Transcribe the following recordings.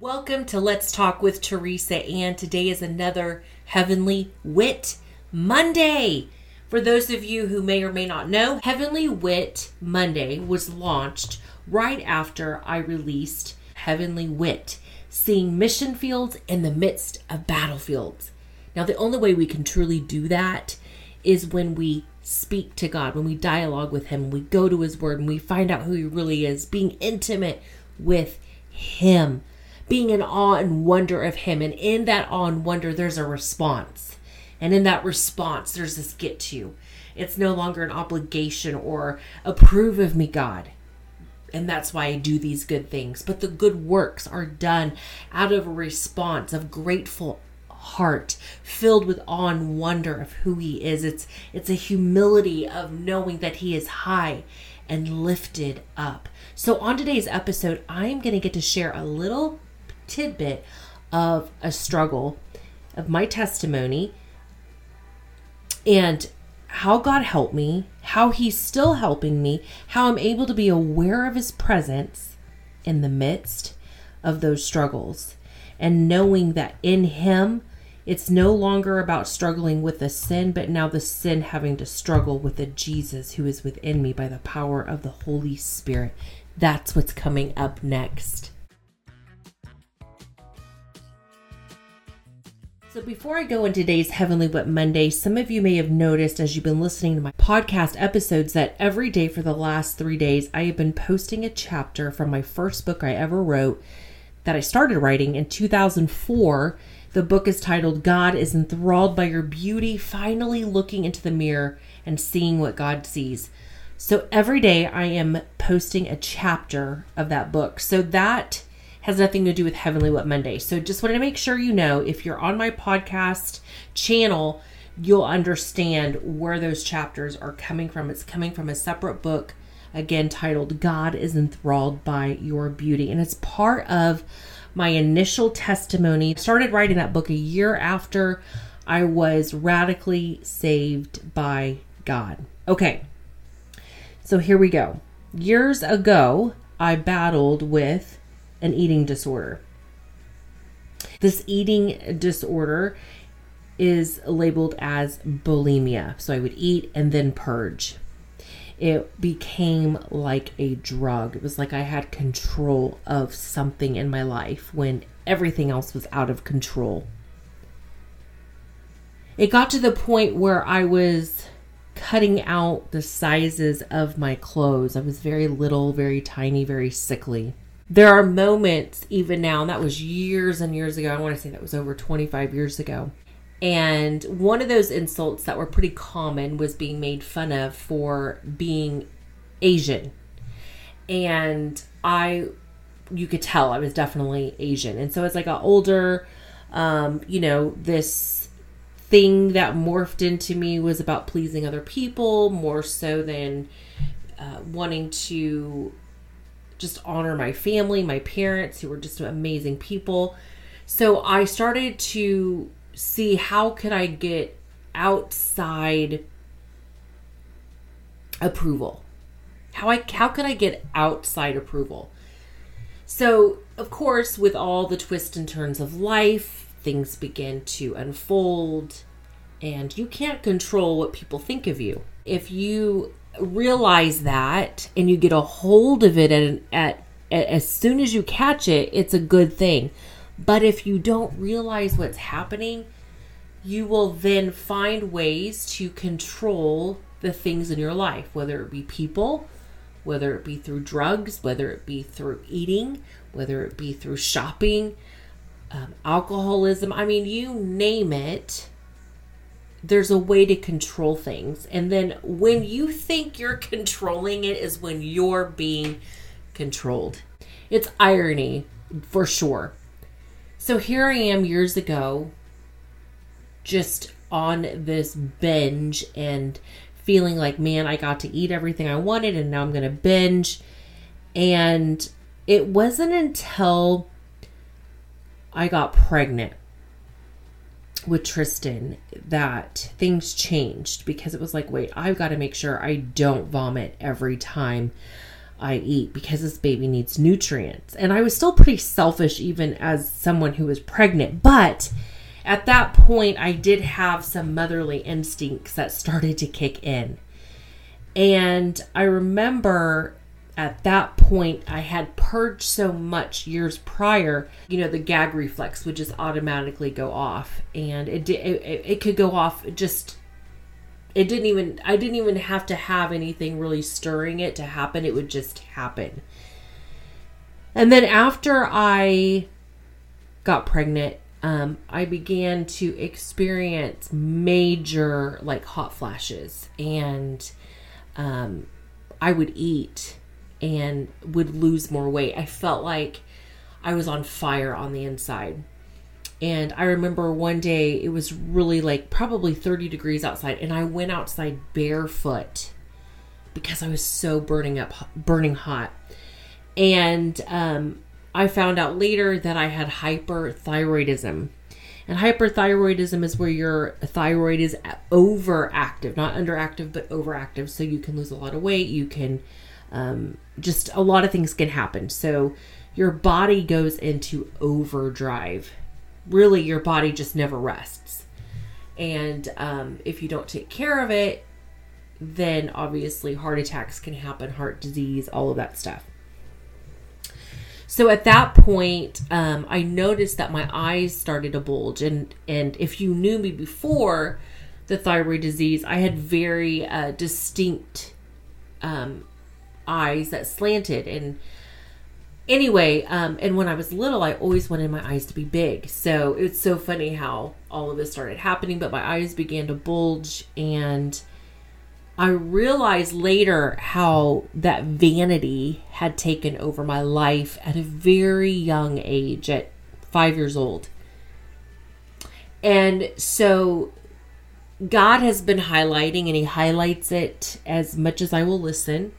Welcome to Let's Talk with Teresa, and today is another Heavenly Wit Monday. For those of you who may or may not know, Heavenly Wit Monday was launched right after I released Heavenly Wit, seeing mission fields in the midst of battlefields. Now, the only way we can truly do that is when we speak to God, when we dialogue with Him, we go to His Word, and we find out who He really is, being intimate with Him, being in awe and wonder of Him. And in that awe and wonder, there's a response. And in that response, there's this get to. It's no longer an obligation or approve of me, God. And that's why I do these good things. But the good works are done out of a response of grateful heart filled with awe and wonder of who he is it's it's a humility of knowing that he is high and lifted up so on today's episode i'm going to get to share a little tidbit of a struggle of my testimony and how God helped me, how He's still helping me, how I'm able to be aware of His presence in the midst of those struggles, and knowing that in Him, it's no longer about struggling with the sin, but now the sin having to struggle with the Jesus who is within me by the power of the Holy Spirit. That's what's coming up next. So, before I go into today's Heavenly Wit Monday, some of you may have noticed as you've been listening to my podcast episodes that every day for the last three days, I have been posting a chapter from my first book I ever wrote that I started writing in 2004. The book is titled God is Enthralled by Your Beauty, Finally Looking into the Mirror and Seeing What God Sees. So, every day I am posting a chapter of that book. So, that has nothing to do with Heavenly Wit Monday. So just wanted to make sure you know if you're on my podcast channel, you'll understand where those chapters are coming from. It's coming from a separate book, again titled God is Enthralled by Your Beauty. And it's part of my initial testimony. I started writing that book a year after I was radically saved by God. Okay, so here we go. Years ago, I battled with an eating disorder. This eating disorder is labeled as bulimia. So I would eat and then purge. It became like a drug. It was like I had control of something in my life when everything else was out of control. It got to the point where I was cutting out the sizes of my clothes. I was very little, very tiny, very sickly there are moments even now, and that was years and years ago. I want to say that was over 25 years ago. And one of those insults that were pretty common was being made fun of for being Asian. And I, you could tell I was definitely Asian. And so as I got older, um, you know, this thing that morphed into me was about pleasing other people more so than uh, wanting to just honor my family, my parents, who were just amazing people. So I started to see how could I get outside approval. How I how could I get outside approval? So, of course, with all the twists and turns of life, things begin to unfold and you can't control what people think of you. If you realize that and you get a hold of it and at, at as soon as you catch it, it's a good thing. But if you don't realize what's happening, you will then find ways to control the things in your life, whether it be people, whether it be through drugs, whether it be through eating, whether it be through shopping, um, alcoholism. I mean, you name it there's a way to control things. And then when you think you're controlling it is when you're being controlled. It's irony for sure. So here I am years ago, just on this binge and feeling like, man, I got to eat everything I wanted and now I'm going to binge. And it wasn't until I got pregnant with Tristan that things changed because it was like, wait, I've got to make sure I don't vomit every time I eat because this baby needs nutrients. And I was still pretty selfish, even as someone who was pregnant. But at that point, I did have some motherly instincts that started to kick in. And I remember at that point, I had purged so much years prior, you know, the gag reflex would just automatically go off. And it, it, it could go off just it didn't even I didn't even have to have anything really stirring it to happen. It would just happen. And then after I got pregnant, um, I began to experience major like hot flashes, and um, I would eat and would lose more weight. I felt like I was on fire on the inside. And I remember one day it was really like probably 30 degrees outside, and I went outside barefoot because I was so burning up, burning hot. And um, I found out later that I had hyperthyroidism. And hyperthyroidism is where your thyroid is overactive, not underactive, but overactive. So you can lose a lot of weight. You can um, just a lot of things can happen. So your body goes into overdrive really your body just never rests. And um, if you don't take care of it, then obviously heart attacks can happen, heart disease, all of that stuff. So at that point, um, I noticed that my eyes started to bulge, and and if you knew me before the thyroid disease, I had very uh, distinct um, eyes that slanted, and anyway, um, and when I was little, I always wanted my eyes to be big. So it's so funny how all of this started happening, but my eyes began to bulge, and I realized later how that vanity had taken over my life at a very young age, at five years old. And so God has been highlighting, and He highlights it as much as I will listen,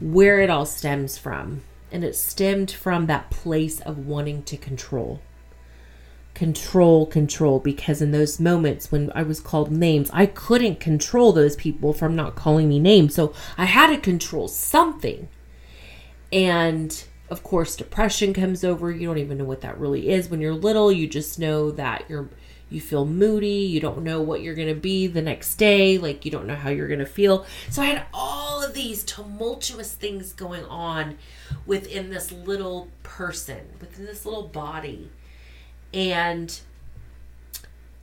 where it all stems from and it stemmed from that place of wanting to control. Control, control, because in those moments when I was called names, I couldn't control those people from not calling me names. So I had to control something. And of course, depression comes over. You don't even know what that really is. When you're little, you just know that you're you feel moody, you don't know what you're going to be the next day, like you don't know how you're going to feel. So I had all these tumultuous things going on within this little person, within this little body. And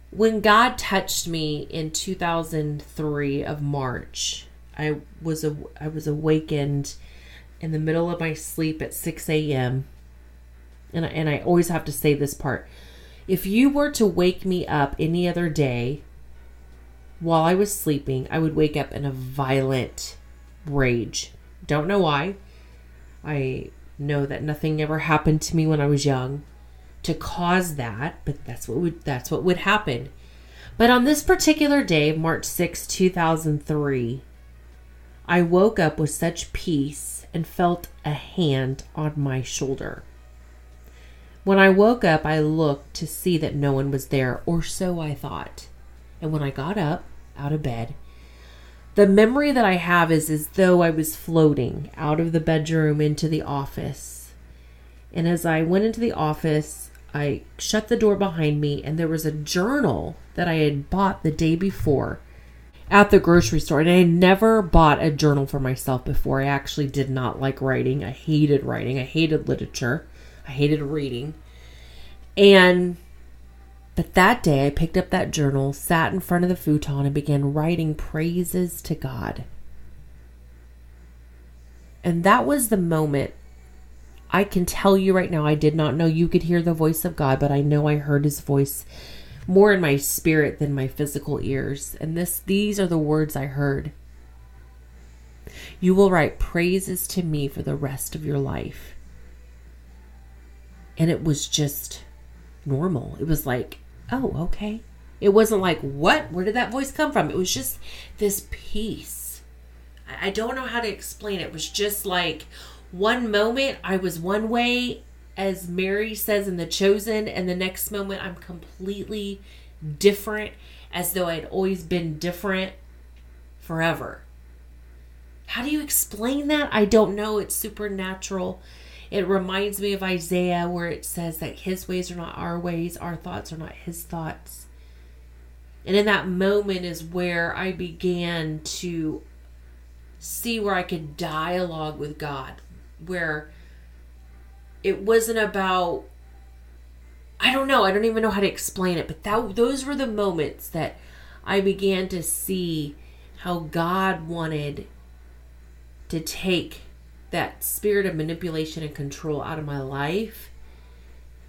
when God touched me in 2003 of March, I was a, I was awakened in the middle of my sleep at 6 a.m. And I, and I always have to say this part. If you were to wake me up any other day while I was sleeping, I would wake up in a violent rage. Don't know why. I know that nothing ever happened to me when I was young to cause that, but that's what would that's what would happen. But on this particular day, March 6, 2003, I woke up with such peace and felt a hand on my shoulder. When I woke up, I looked to see that no one was there, or so I thought. And when I got up out of bed, the memory that I have is as though I was floating out of the bedroom into the office. And as I went into the office, I shut the door behind me, and there was a journal that I had bought the day before at the grocery store. And I never bought a journal for myself before. I actually did not like writing. I hated writing, I hated literature. I hated reading. And but that day I picked up that journal, sat in front of the futon, and began writing praises to God. And that was the moment I can tell you right now, I did not know you could hear the voice of God, but I know I heard his voice more in my spirit than my physical ears. And this these are the words I heard. You will write praises to me for the rest of your life and it was just normal. It was like, oh, okay. It wasn't like, what? Where did that voice come from? It was just this peace. I don't know how to explain it. It was just like one moment I was one way, as Mary says in The Chosen, and the next moment I'm completely different, as though I'd always been different forever. How do you explain that? I don't know. It's supernatural. It reminds me of Isaiah where it says that his ways are not our ways, our thoughts are not his thoughts. And in that moment is where I began to see where I could dialogue with God, where it wasn't about I don't know, I don't even know how to explain it, but that those were the moments that I began to see how God wanted to take that spirit of manipulation and control out of my life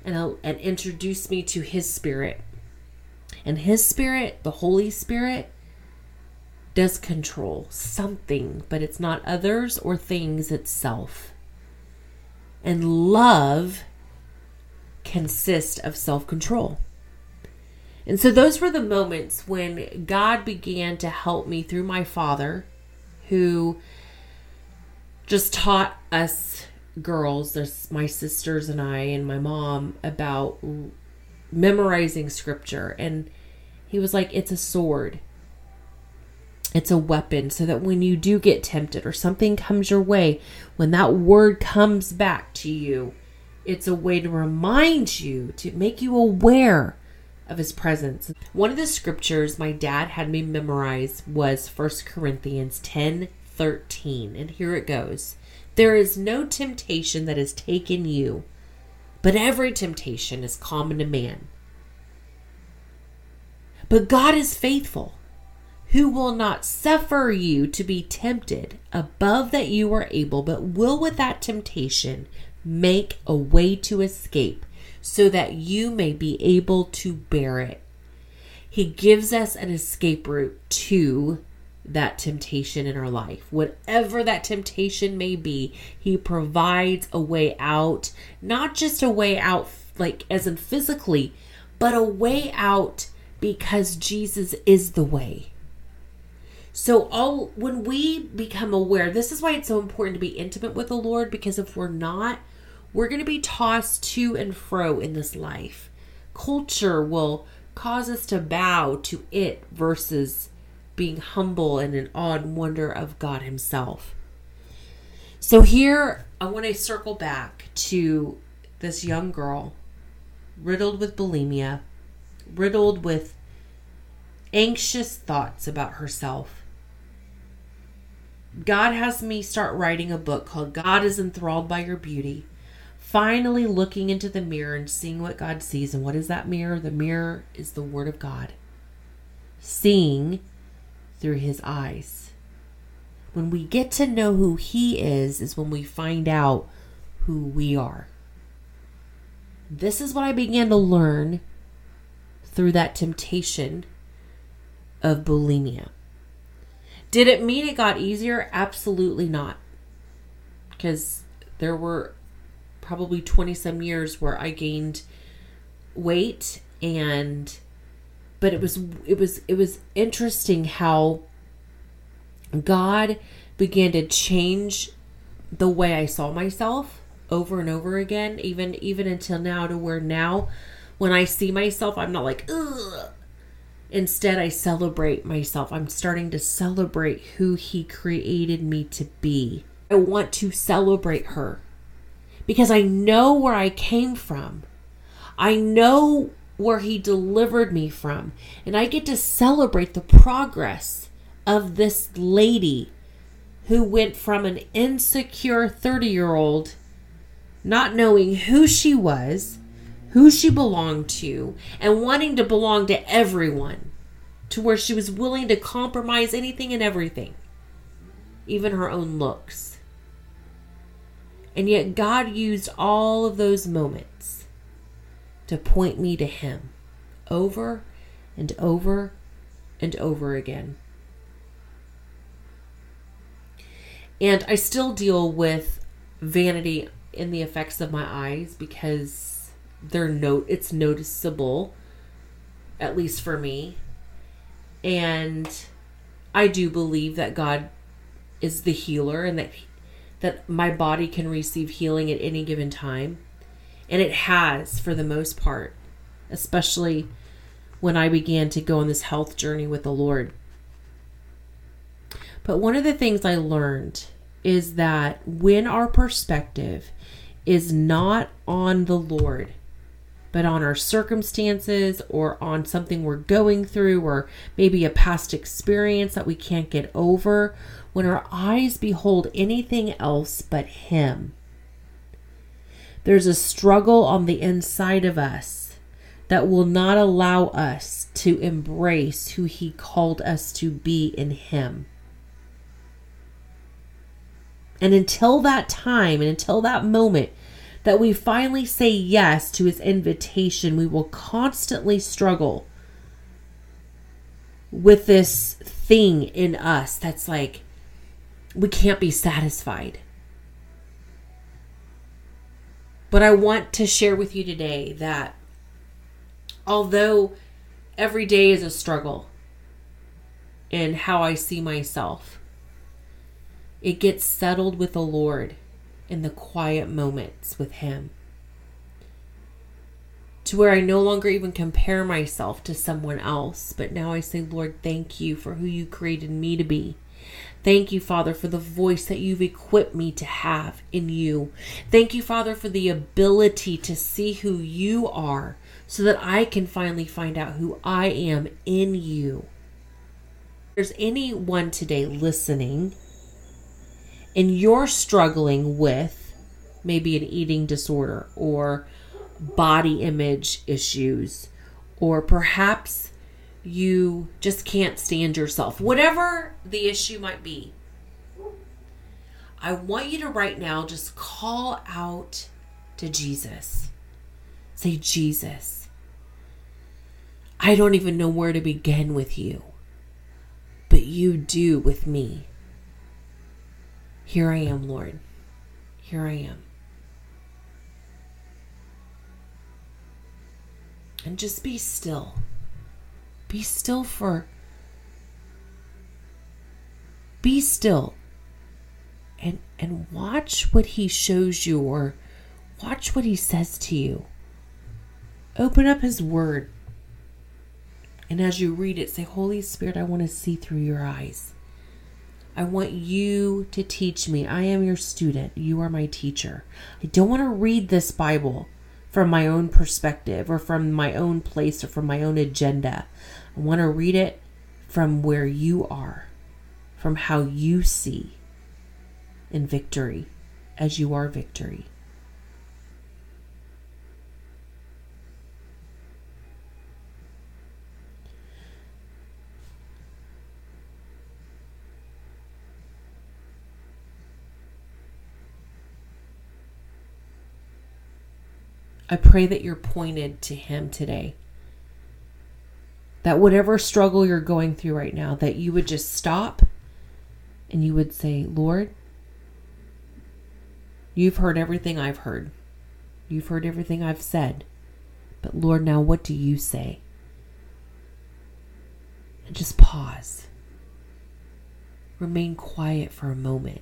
and, uh, and introduce me to his spirit. And his spirit, the Holy Spirit, does control something, but it's not others or things itself. And love consists of self control. And so those were the moments when God began to help me through my father, who just taught us girls, there's my sisters and I and my mom about memorizing scripture. And he was like, it's a sword. It's a weapon so that when you do get tempted or something comes your way, when that word comes back to you, it's a way to remind you, to make you aware of his presence. One of the scriptures my dad had me memorize was 1 Corinthians 10 13. And here it goes There is no temptation that has taken you, but every temptation is common to man. But God is faithful, who will not suffer you to be tempted above that you are able, but will with that temptation make a way to escape so that you may be able to bear it. He gives us an escape route to that temptation in our life. Whatever that temptation may be, He provides a way out, not just a way out, like as in physically, but a way out because Jesus is the way. So all when we become aware, this is why it's so important to be intimate with the Lord because if we're not, we're going to be tossed to and fro in this life. Culture will cause us to bow to it versus being humble and in awe and wonder of God Himself. So here, I want to circle back to this young girl riddled with bulimia, riddled with anxious thoughts about herself. God has me start writing a book called God is Enthralled by Your Beauty finally looking into the mirror and seeing what God sees. And what is that mirror? The mirror is the Word of God. Seeing through His eyes. When we get to know who He is, is when we find out who we are. This is what I began to learn through that temptation of bulimia. Did it mean it got easier? Absolutely not. Because there were probably 20 some years where I gained weight and but it was it was it was interesting how God began to change the way I saw myself over and over again even even until now to where now when I see myself I'm not like ugh. Instead I celebrate myself. I'm starting to celebrate who he created me to be. I want to celebrate her because I know where I came from. I know where He delivered me from. And I get to celebrate the progress of this lady who went from an insecure 30 year old, not knowing who she was, who she belonged to, and wanting to belong to everyone, to where she was willing to compromise anything and everything, even her own looks. And yet, God used all of those moments to point me to Him over and over and over again. And I still deal with vanity in the effects of my eyes because they're note it's noticeable at least for me. And I do believe that God is the healer and that that my body can receive healing at any given time. And it has for the most part, especially when I began to go on this health journey with the Lord. But one of the things I learned is that when our perspective is not on the Lord, but on our circumstances or on something we're going through or maybe a past experience that we can't get over, when our eyes behold anything else but Him, there's a struggle on the inside of us that will not allow us to embrace who He called us to be in Him. And until that time and until that moment that we finally say yes to his invitation, we will constantly struggle with this thing in us that's like, we can't be satisfied. But I want to share with you today that although every day is a struggle in how I see myself, it gets settled with the Lord in the quiet moments with Him. To where I no longer even compare myself to someone else, but now I say, Lord, thank you for who you created me to be. Thank you, Father, for the voice that you've equipped me to have in you. Thank you, Father, for the ability to see who you are so that I can finally find out who I am in you. If there's anyone today listening and you're struggling with maybe an eating disorder or body image issues, or perhaps you just can't stand yourself, whatever the issue might be, I want you to right now just call out to Jesus. Say, Jesus, I don't even know where to begin with you, but you do with me. Here I am, Lord. Here I am. And just be still. Be still for. Be still and and watch what he shows you or watch what he says to you. Open up his word. And as you read it, say, Holy Spirit, I want to see through your eyes. I want you to teach me. I am your student. You are my teacher. I don't want to read this Bible from my own perspective or from my own place or from my own agenda. I want to read it from where you are, from how you see in victory as you are victory. I pray that you're pointed to Him today. That whatever struggle you're going through right now, that you would just stop and you would say, Lord, you've heard everything I've heard. You've heard everything I've said. But Lord, now what do you say? And just pause. Remain quiet for a moment.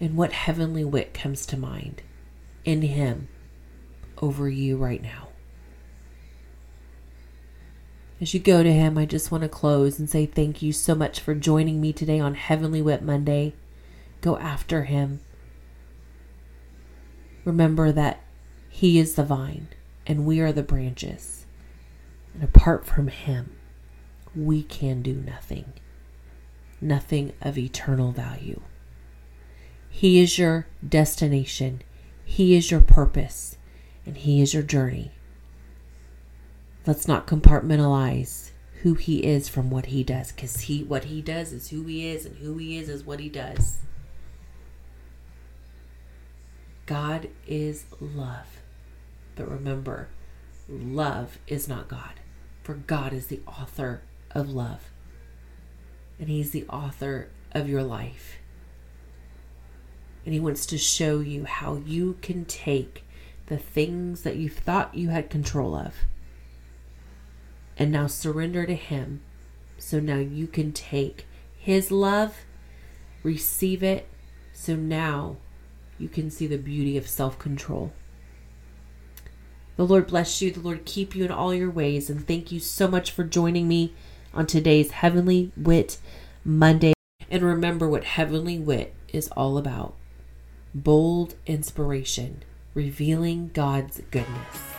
and what heavenly wit comes to mind in Him over you right now. As you go to Him, I just want to close and say thank you so much for joining me today on Heavenly Wit Monday. Go after Him. Remember that He is the vine and we are the branches. And apart from Him, we can do nothing, nothing of eternal value. He is your destination, He is your purpose, and He is your journey. Let's not compartmentalize who He is from what He does, because He what He does is who He is, and who He is is what He does. God is love. But remember, love is not God, for God is the author of love. And He's the author of your life. And He wants to show you how you can take the things that you thought you had control of and now surrender to Him. So now you can take His love, receive it. So now you can see the beauty of self control. The Lord bless you. The Lord keep you in all your ways. And thank you so much for joining me on today's Heavenly Wit Monday. And remember what Heavenly Wit is all about bold inspiration, revealing God's goodness.